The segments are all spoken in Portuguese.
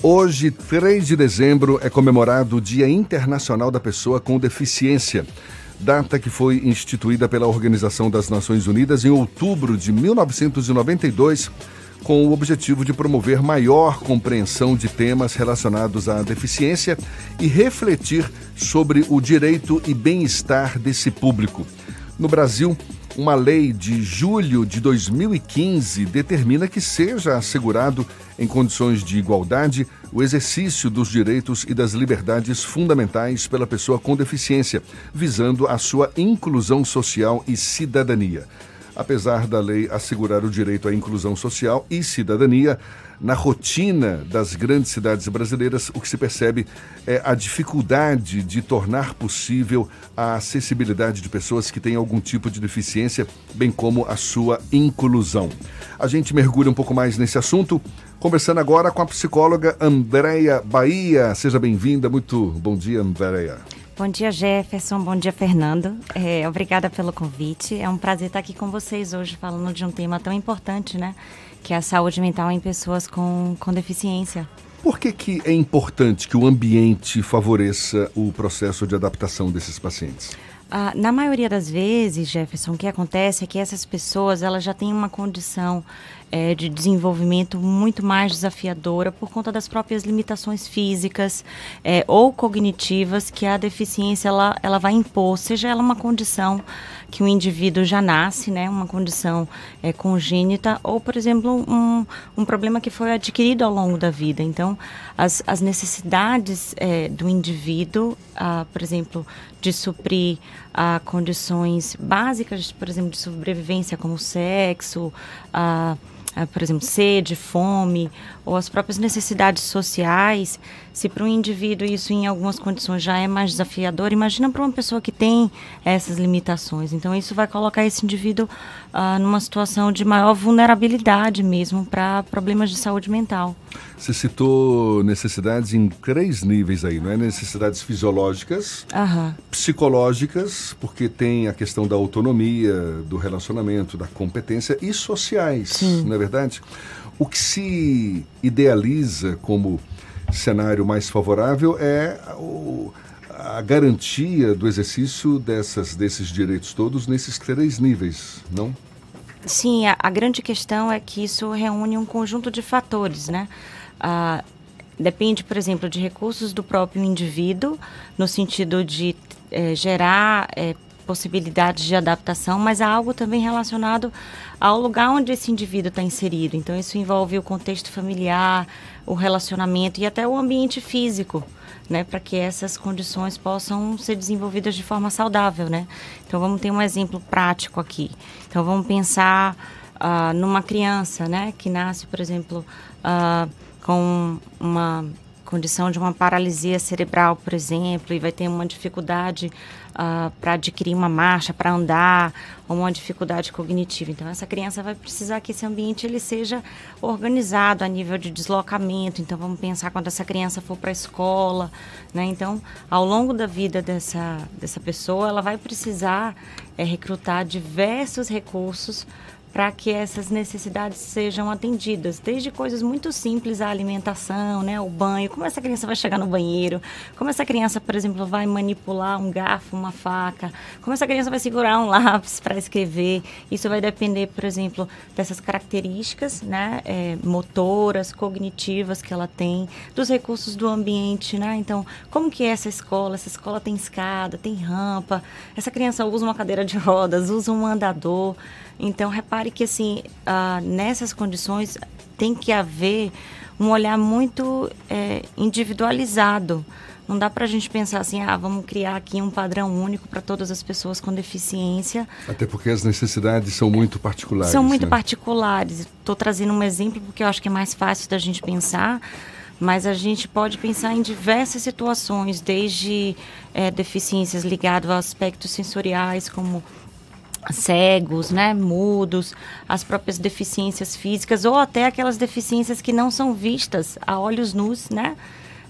Hoje, 3 de dezembro, é comemorado o Dia Internacional da Pessoa com Deficiência, data que foi instituída pela Organização das Nações Unidas em outubro de 1992, com o objetivo de promover maior compreensão de temas relacionados à deficiência e refletir sobre o direito e bem-estar desse público. No Brasil, uma lei de julho de 2015 determina que seja assegurado, em condições de igualdade, o exercício dos direitos e das liberdades fundamentais pela pessoa com deficiência, visando a sua inclusão social e cidadania. Apesar da lei assegurar o direito à inclusão social e cidadania, na rotina das grandes cidades brasileiras, o que se percebe é a dificuldade de tornar possível a acessibilidade de pessoas que têm algum tipo de deficiência, bem como a sua inclusão. A gente mergulha um pouco mais nesse assunto, conversando agora com a psicóloga Andréia Bahia. Seja bem-vinda, muito bom dia, Andréia. Bom dia, Jefferson. Bom dia, Fernando. É, obrigada pelo convite. É um prazer estar aqui com vocês hoje falando de um tema tão importante, né? Que é a saúde mental em pessoas com, com deficiência. Por que, que é importante que o ambiente favoreça o processo de adaptação desses pacientes? Ah, na maioria das vezes, Jefferson, o que acontece é que essas pessoas elas já têm uma condição é, de desenvolvimento muito mais desafiadora por conta das próprias limitações físicas é, ou cognitivas que a deficiência ela, ela vai impor, seja ela uma condição que o indivíduo já nasce, né, uma condição é, congênita, ou, por exemplo, um, um problema que foi adquirido ao longo da vida. Então, as, as necessidades é, do indivíduo, ah, por exemplo, de suprir ah, condições básicas, por exemplo, de sobrevivência, como sexo, ah, por exemplo, sede, fome, ou as próprias necessidades sociais, se para um indivíduo isso em algumas condições já é mais desafiador, imagina para uma pessoa que tem essas limitações. Então, isso vai colocar esse indivíduo ah, numa situação de maior vulnerabilidade mesmo para problemas de saúde mental. Você citou necessidades em três níveis aí, não é? Necessidades fisiológicas, Aham. psicológicas, porque tem a questão da autonomia, do relacionamento, da competência, e sociais, Sim. não é verdade? O que se idealiza como cenário mais favorável é o- a garantia do exercício dessas, desses direitos todos nesses três níveis, não? Sim, a, a grande questão é que isso reúne um conjunto de fatores, né? Ah, depende, por exemplo, de recursos do próprio indivíduo, no sentido de eh, gerar eh, possibilidades de adaptação, mas há algo também relacionado ao lugar onde esse indivíduo está inserido. Então, isso envolve o contexto familiar, o relacionamento e até o ambiente físico né, para que essas condições possam ser desenvolvidas de forma saudável, né? Então vamos ter um exemplo prático aqui. Então vamos pensar ah, numa criança, né, que nasce, por exemplo, ah, com uma condição de uma paralisia cerebral, por exemplo, e vai ter uma dificuldade para adquirir uma marcha, para andar, ou uma dificuldade cognitiva. Então, essa criança vai precisar que esse ambiente ele seja organizado a nível de deslocamento. Então, vamos pensar quando essa criança for para a escola, né? Então, ao longo da vida dessa, dessa pessoa, ela vai precisar é, recrutar diversos recursos para que essas necessidades sejam atendidas, desde coisas muito simples, a alimentação, né, o banho, como essa criança vai chegar no banheiro, como essa criança, por exemplo, vai manipular um garfo, uma faca, como essa criança vai segurar um lápis para escrever. Isso vai depender, por exemplo, dessas características, né, é, motoras, cognitivas que ela tem, dos recursos do ambiente, né? Então, como que é essa escola? Essa escola tem escada, tem rampa. Essa criança usa uma cadeira de rodas, usa um andador. Então, repare que, assim, ah, nessas condições tem que haver um olhar muito é, individualizado. Não dá para a gente pensar assim, ah, vamos criar aqui um padrão único para todas as pessoas com deficiência. Até porque as necessidades são muito particulares. São muito né? particulares. Estou trazendo um exemplo porque eu acho que é mais fácil da gente pensar, mas a gente pode pensar em diversas situações, desde é, deficiências ligadas a aspectos sensoriais, como cegos, né, mudos, as próprias deficiências físicas ou até aquelas deficiências que não são vistas a olhos nus, né?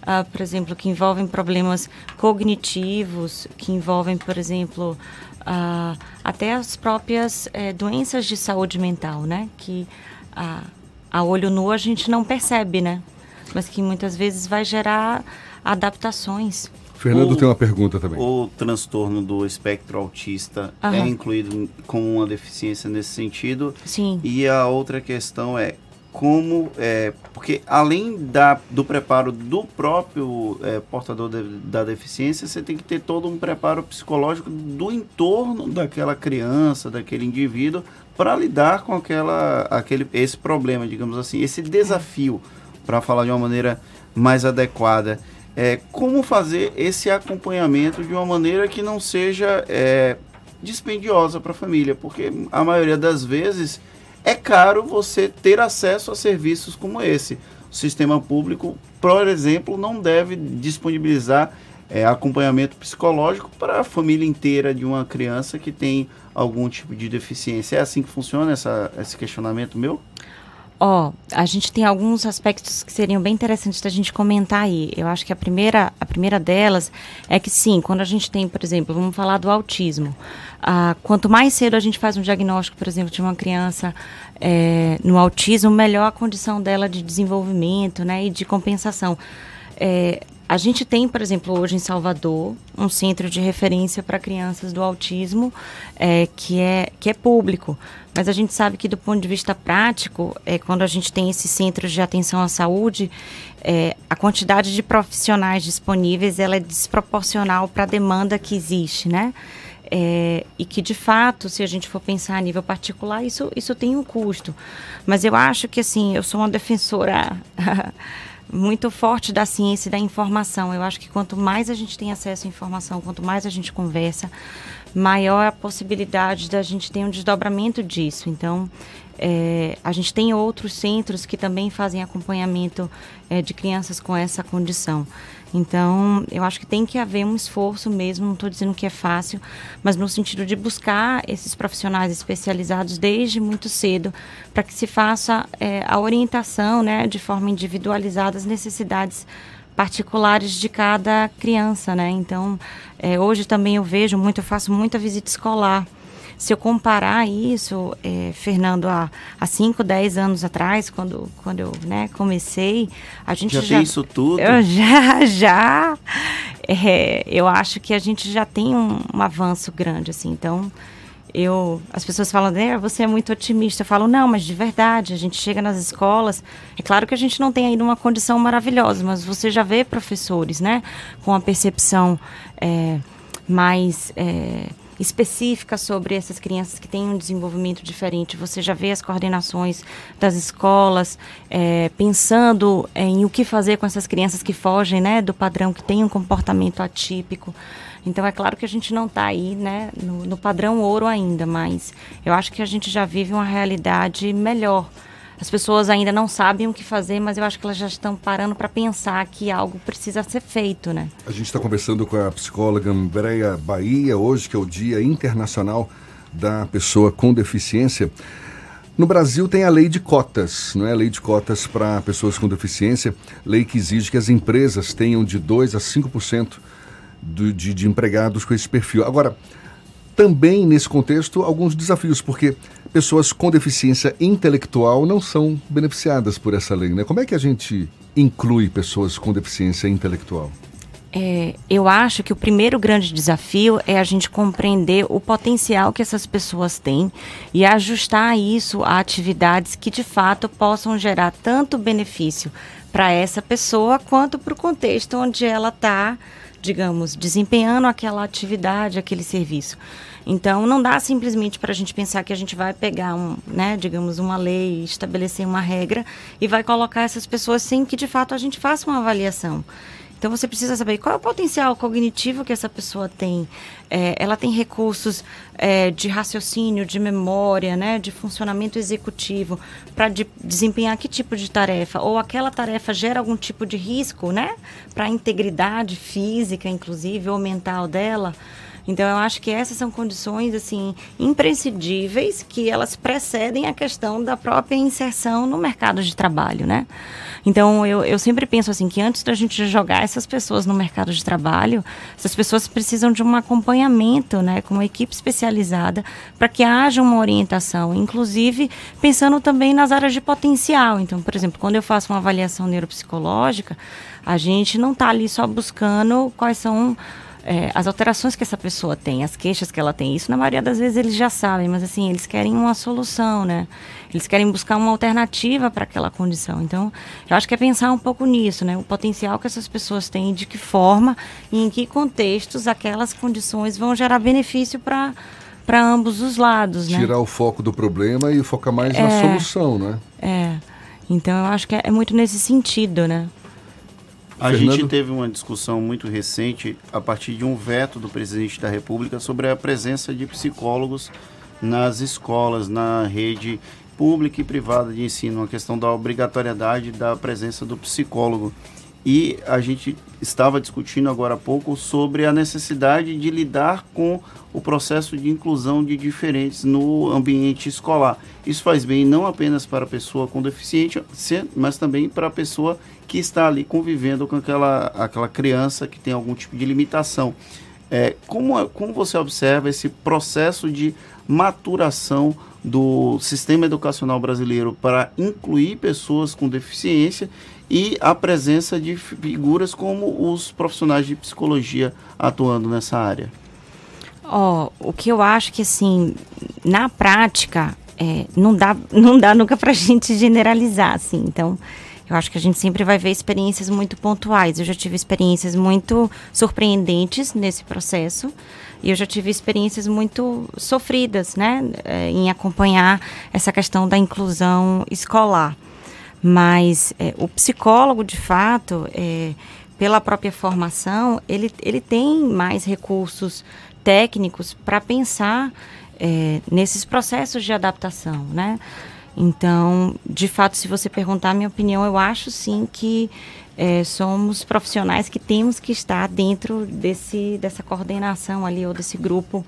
Ah, por exemplo, que envolvem problemas cognitivos, que envolvem, por exemplo, ah, até as próprias eh, doenças de saúde mental, né? Que ah, a olho nu a gente não percebe, né? mas que muitas vezes vai gerar adaptações. Fernando o, tem uma pergunta também. O transtorno do espectro autista uhum. é incluído como uma deficiência nesse sentido? Sim. E a outra questão é como é, porque além da, do preparo do próprio é, portador de, da deficiência, você tem que ter todo um preparo psicológico do entorno daquela criança, daquele indivíduo, para lidar com aquela, aquele, esse problema, digamos assim, esse desafio, para falar de uma maneira mais adequada. É, como fazer esse acompanhamento de uma maneira que não seja é, dispendiosa para a família, porque a maioria das vezes é caro você ter acesso a serviços como esse. O sistema público, por exemplo, não deve disponibilizar é, acompanhamento psicológico para a família inteira de uma criança que tem algum tipo de deficiência. É assim que funciona essa, esse questionamento meu? Ó, oh, a gente tem alguns aspectos que seriam bem interessantes da gente comentar aí. Eu acho que a primeira, a primeira delas é que sim, quando a gente tem, por exemplo, vamos falar do autismo. Ah, quanto mais cedo a gente faz um diagnóstico, por exemplo, de uma criança é, no autismo, melhor a condição dela de desenvolvimento, né, e de compensação. É, a gente tem, por exemplo, hoje em Salvador, um centro de referência para crianças do autismo é, que, é, que é público. Mas a gente sabe que, do ponto de vista prático, é, quando a gente tem esses centros de atenção à saúde, é, a quantidade de profissionais disponíveis ela é desproporcional para a demanda que existe, né? É, e que de fato, se a gente for pensar a nível particular, isso, isso tem um custo. Mas eu acho que assim, eu sou uma defensora muito forte da ciência e da informação. Eu acho que quanto mais a gente tem acesso à informação, quanto mais a gente conversa, maior a possibilidade da gente ter um desdobramento disso. Então, é, a gente tem outros centros que também fazem acompanhamento é, de crianças com essa condição. Então, eu acho que tem que haver um esforço mesmo, não estou dizendo que é fácil, mas no sentido de buscar esses profissionais especializados desde muito cedo, para que se faça é, a orientação né, de forma individualizada às necessidades particulares de cada criança. Né? Então, é, hoje também eu vejo muito, eu faço muita visita escolar. Se eu comparar isso, é, Fernando, há, há 5, 10 anos atrás, quando, quando eu né, comecei, a gente já... Já tem isso tudo? Eu já, já. É, eu acho que a gente já tem um, um avanço grande, assim. Então, eu as pessoas falam é, você é muito otimista eu falo não mas de verdade a gente chega nas escolas é claro que a gente não tem ainda uma condição maravilhosa mas você já vê professores né com a percepção é, mais é, específica sobre essas crianças que têm um desenvolvimento diferente. Você já vê as coordenações das escolas é, pensando em o que fazer com essas crianças que fogem né, do padrão, que têm um comportamento atípico. Então é claro que a gente não está aí né, no, no padrão ouro ainda, mas eu acho que a gente já vive uma realidade melhor as pessoas ainda não sabem o que fazer, mas eu acho que elas já estão parando para pensar que algo precisa ser feito, né? A gente está conversando com a psicóloga Andréia Bahia, hoje que é o Dia Internacional da Pessoa com Deficiência. No Brasil tem a lei de cotas, não é? A lei de cotas para pessoas com deficiência, lei que exige que as empresas tenham de 2 a 5% do, de, de empregados com esse perfil. Agora, também nesse contexto, alguns desafios, porque pessoas com deficiência intelectual não são beneficiadas por essa lei, né? Como é que a gente inclui pessoas com deficiência intelectual? É, eu acho que o primeiro grande desafio é a gente compreender o potencial que essas pessoas têm e ajustar isso a atividades que de fato possam gerar tanto benefício para essa pessoa quanto para o contexto onde ela está, digamos, desempenhando aquela atividade, aquele serviço. Então, não dá simplesmente para a gente pensar que a gente vai pegar, um, né, digamos, uma lei, estabelecer uma regra e vai colocar essas pessoas sem que, de fato, a gente faça uma avaliação. Então você precisa saber qual é o potencial cognitivo que essa pessoa tem. É, ela tem recursos é, de raciocínio, de memória, né, de funcionamento executivo para de, desempenhar que tipo de tarefa? Ou aquela tarefa gera algum tipo de risco, né, para a integridade física, inclusive, ou mental dela? Então eu acho que essas são condições assim imprescindíveis que elas precedem a questão da própria inserção no mercado de trabalho, né? Então eu, eu sempre penso assim que antes da gente jogar essas pessoas no mercado de trabalho, essas pessoas precisam de um acompanhamento, né, com uma equipe especializada para que haja uma orientação, inclusive pensando também nas áreas de potencial. Então, por exemplo, quando eu faço uma avaliação neuropsicológica, a gente não está ali só buscando quais são é, as alterações que essa pessoa tem, as queixas que ela tem. Isso, na maioria das vezes, eles já sabem, mas assim, eles querem uma solução, né? Eles querem buscar uma alternativa para aquela condição. Então, eu acho que é pensar um pouco nisso, né? O potencial que essas pessoas têm, de que forma e em que contextos aquelas condições vão gerar benefício para para ambos os lados, né? Tirar o foco do problema e focar mais é, na solução, né? É. Então, eu acho que é, é muito nesse sentido, né? A Fernando? gente teve uma discussão muito recente a partir de um veto do presidente da República sobre a presença de psicólogos nas escolas, na rede pública e privada de ensino, a questão da obrigatoriedade da presença do psicólogo. E a gente estava discutindo agora há pouco sobre a necessidade de lidar com o processo de inclusão de diferentes no ambiente escolar. Isso faz bem não apenas para a pessoa com deficiência, mas também para a pessoa que está ali convivendo com aquela, aquela criança que tem algum tipo de limitação. É, como, como você observa esse processo de maturação do sistema educacional brasileiro para incluir pessoas com deficiência e a presença de figuras como os profissionais de psicologia atuando nessa área? Oh, o que eu acho que assim, na prática, é, não dá, não dá nunca para a gente generalizar, assim. Então, eu acho que a gente sempre vai ver experiências muito pontuais. Eu já tive experiências muito surpreendentes nesse processo e eu já tive experiências muito sofridas, né, é, em acompanhar essa questão da inclusão escolar. Mas é, o psicólogo, de fato, é, pela própria formação, ele, ele tem mais recursos técnicos para pensar é, nesses processos de adaptação, né? Então, de fato, se você perguntar a minha opinião, eu acho sim que é, somos profissionais que temos que estar dentro desse, dessa coordenação ali, ou desse grupo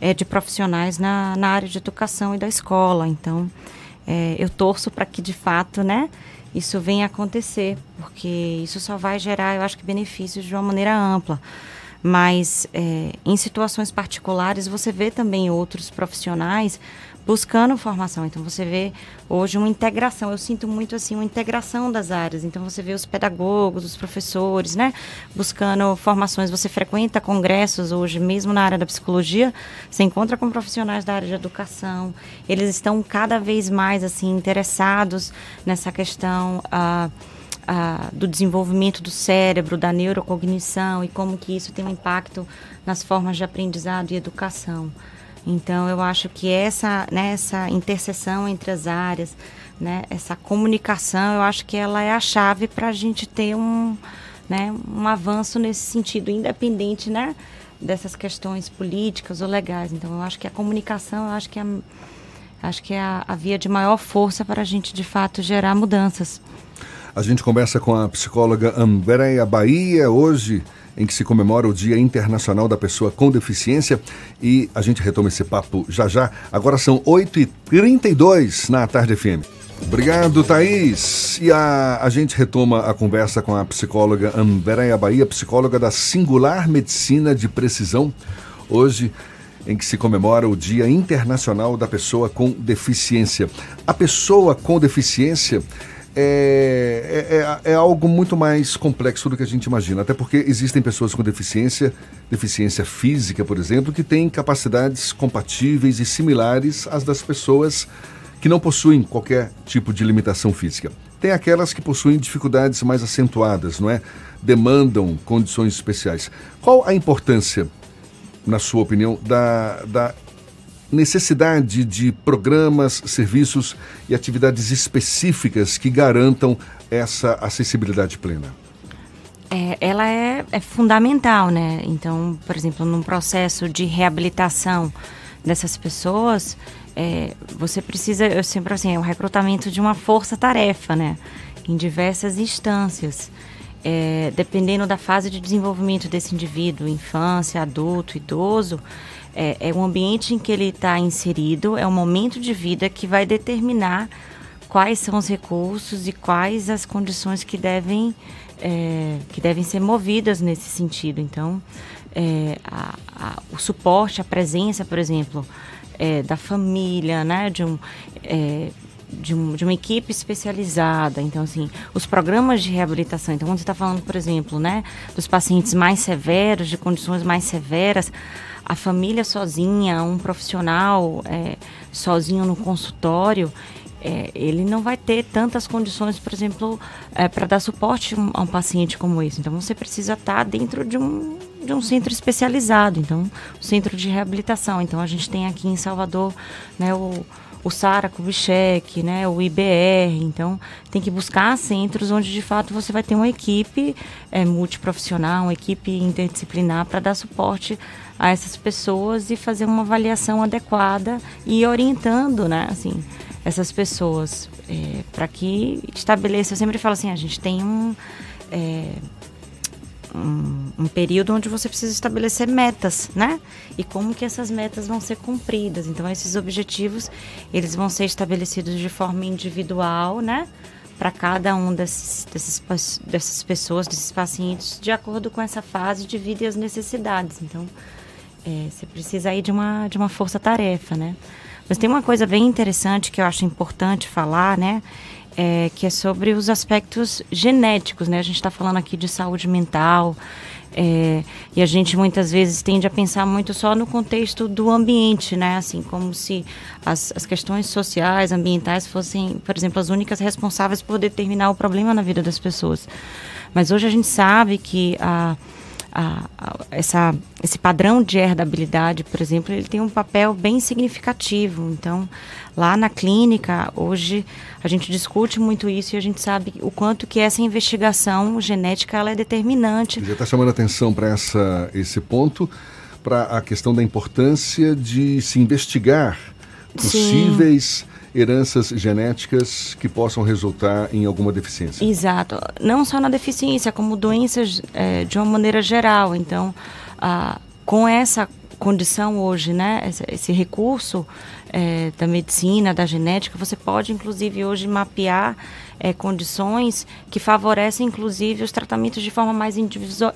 é, de profissionais na, na área de educação e da escola. Então, é, eu torço para que, de fato, né, isso venha acontecer, porque isso só vai gerar, eu acho que, benefícios de uma maneira ampla. Mas, é, em situações particulares, você vê também outros profissionais buscando formação. Então você vê hoje uma integração. Eu sinto muito assim uma integração das áreas. Então você vê os pedagogos, os professores, né, buscando formações. Você frequenta congressos hoje, mesmo na área da psicologia, você encontra com profissionais da área de educação. Eles estão cada vez mais assim interessados nessa questão. Uh, Uh, do desenvolvimento do cérebro, da neurocognição e como que isso tem um impacto nas formas de aprendizado e educação. Então, eu acho que essa, né, essa interseção entre as áreas, né, essa comunicação, eu acho que ela é a chave para a gente ter um, né, um avanço nesse sentido, independente né, dessas questões políticas ou legais. Então, eu acho que a comunicação, eu acho que é, acho que é a, a via de maior força para a gente, de fato, gerar mudanças. A gente conversa com a psicóloga Andréia Bahia hoje em que se comemora o Dia Internacional da Pessoa com Deficiência. E a gente retoma esse papo já já. Agora são 8h32 na Tarde FM. Obrigado, Thaís. E a, a gente retoma a conversa com a psicóloga Andréa Bahia, psicóloga da Singular Medicina de Precisão. Hoje, em que se comemora o Dia Internacional da Pessoa com Deficiência. A pessoa com deficiência é, é, é, é, algo muito mais complexo do que a gente imagina. Até porque existem pessoas com deficiência, deficiência física, por exemplo, que têm capacidades compatíveis e similares às das pessoas que não possuem qualquer tipo de limitação física. Tem aquelas que possuem dificuldades mais acentuadas, não é? Demandam condições especiais. Qual a importância, na sua opinião, da, da necessidade de programas, serviços e atividades específicas que garantam essa acessibilidade plena? É, ela é, é, fundamental, né? Então, por exemplo, num processo de reabilitação dessas pessoas, é, você precisa, eu sempre assim, é o recrutamento de uma força-tarefa, né? Em diversas instâncias. é, dependendo da fase de desenvolvimento desse indivíduo, infância, adulto, idoso, é, é o ambiente em que ele está inserido, é o momento de vida que vai determinar quais são os recursos e quais as condições que devem, é, que devem ser movidas nesse sentido. Então, é, a, a, o suporte, a presença, por exemplo, é, da família, né, de um, é, de, um, de uma equipe especializada. Então, assim, os programas de reabilitação. Então, quando você está falando, por exemplo, né, dos pacientes mais severos, de condições mais severas, a família sozinha, um profissional é, sozinho no consultório, é, ele não vai ter tantas condições, por exemplo, é, para dar suporte a um paciente como esse. Então, você precisa estar tá dentro de um, de um centro especializado, então, um centro de reabilitação. Então, a gente tem aqui em Salvador né, o o SARA Kubitschek, né, o IBR. Então, tem que buscar centros onde de fato você vai ter uma equipe é, multiprofissional, uma equipe interdisciplinar para dar suporte a essas pessoas e fazer uma avaliação adequada e orientando, né, assim, essas pessoas é, para que estabeleça. Eu sempre falo assim, a gente tem um é, um, um, período onde você precisa estabelecer metas, né? E como que essas metas vão ser cumpridas. Então, esses objetivos, eles vão ser estabelecidos de forma individual, né? Para cada um desses, desses, dessas pessoas, desses pacientes, de acordo com essa fase de vida e as necessidades. Então, é, você precisa aí de uma, de uma força-tarefa, né? Mas tem uma coisa bem interessante que eu acho importante falar, né? É, que é sobre os aspectos genéticos, né? A gente está falando aqui de saúde mental, é, e a gente muitas vezes tende a pensar muito só no contexto do ambiente, né? Assim, como se as, as questões sociais, ambientais fossem, por exemplo, as únicas responsáveis por determinar o problema na vida das pessoas. Mas hoje a gente sabe que a a, a, essa, esse padrão de herdabilidade, por exemplo, ele tem um papel bem significativo. Então, lá na clínica, hoje, a gente discute muito isso e a gente sabe o quanto que essa investigação genética ela é determinante. Já está chamando atenção para esse ponto, para a questão da importância de se investigar possíveis... Sim heranças genéticas que possam resultar em alguma deficiência. Exato. Não só na deficiência, como doenças é, de uma maneira geral. Então, ah, com essa condição hoje, né, esse, recurso é, da medicina, da genética, você pode inclusive hoje mapear é, condições que favorecem, inclusive, os tratamentos de forma mais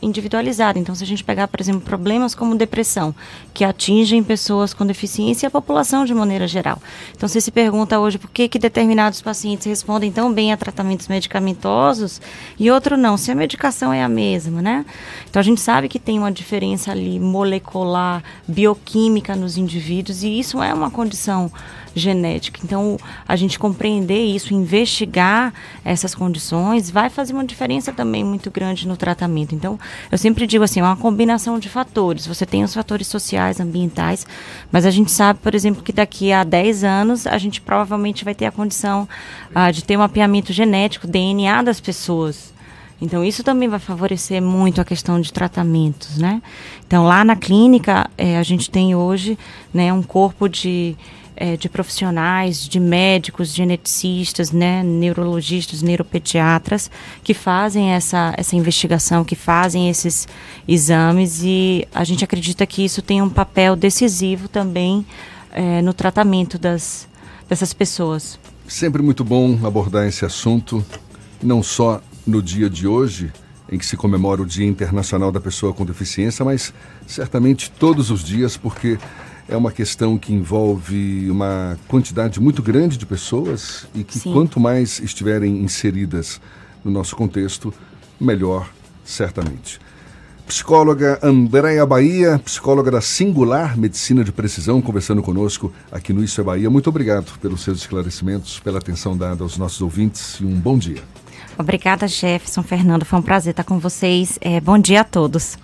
individualizada. Então, se a gente pegar, por exemplo, problemas como depressão, que atingem pessoas com deficiência e a população de maneira geral. Então, você se pergunta hoje por que, que determinados pacientes respondem tão bem a tratamentos medicamentosos e outro não, se a medicação é a mesma, né? Então, a gente sabe que tem uma diferença ali molecular, bioquímica nos indivíduos e isso é uma condição genética. Então, a gente compreender isso, investigar essas condições, vai fazer uma diferença também muito grande no tratamento. Então, eu sempre digo assim, é uma combinação de fatores. Você tem os fatores sociais, ambientais, mas a gente sabe, por exemplo, que daqui a 10 anos a gente provavelmente vai ter a condição uh, de ter um mapeamento genético, DNA das pessoas. Então, isso também vai favorecer muito a questão de tratamentos, né? Então, lá na clínica, é, a gente tem hoje né, um corpo de é, de profissionais, de médicos, geneticistas, né, neurologistas, neuropediatras, que fazem essa, essa investigação, que fazem esses exames e a gente acredita que isso tem um papel decisivo também é, no tratamento das, dessas pessoas. Sempre muito bom abordar esse assunto, não só no dia de hoje, em que se comemora o Dia Internacional da Pessoa com Deficiência, mas certamente todos os dias, porque é uma questão que envolve uma quantidade muito grande de pessoas e que Sim. quanto mais estiverem inseridas no nosso contexto, melhor, certamente. Psicóloga Andréa Bahia, psicóloga da Singular Medicina de Precisão, conversando conosco aqui no Isso é Bahia. Muito obrigado pelos seus esclarecimentos, pela atenção dada aos nossos ouvintes e um bom dia. Obrigada, Jefferson, Fernando. Foi um prazer estar com vocês. É, bom dia a todos.